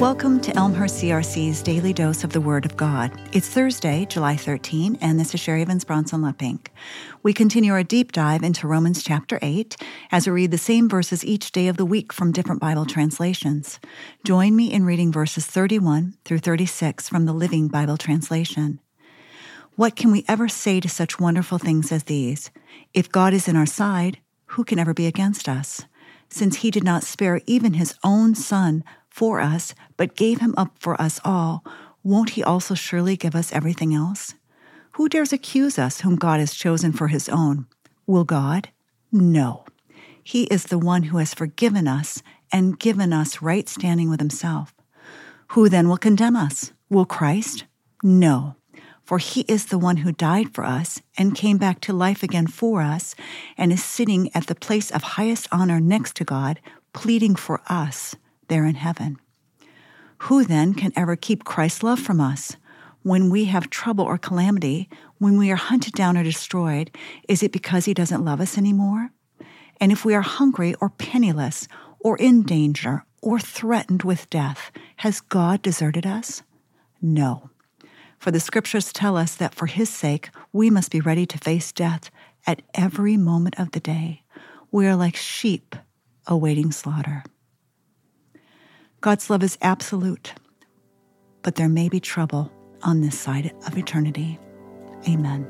Welcome to Elmhurst CRC's Daily Dose of the Word of God. It's Thursday, July 13, and this is Sheri Van Spronsen Leppink. We continue our deep dive into Romans chapter 8 as we read the same verses each day of the week from different Bible translations. Join me in reading verses 31 through 36 from the Living Bible translation. What can we ever say to such wonderful things as these? If God is in our side, who can ever be against us? Since he did not spare even his own son, for us, but gave him up for us all, won't he also surely give us everything else? Who dares accuse us whom God has chosen for his own? Will God? No. He is the one who has forgiven us and given us right standing with himself. Who then will condemn us? Will Christ? No. For he is the one who died for us and came back to life again for us and is sitting at the place of highest honor next to God, pleading for us there in heaven. Who then can ever keep Christ's love from us? When we have trouble or calamity, when we are hunted down or destroyed, is it because he doesn't love us anymore? And if we are hungry or penniless or in danger or threatened with death, has God deserted us? No. For the scriptures tell us that for his sake we must be ready to face death at every moment of the day. We are like sheep awaiting slaughter. God's love is absolute, but there may be trouble on this side of eternity. Amen.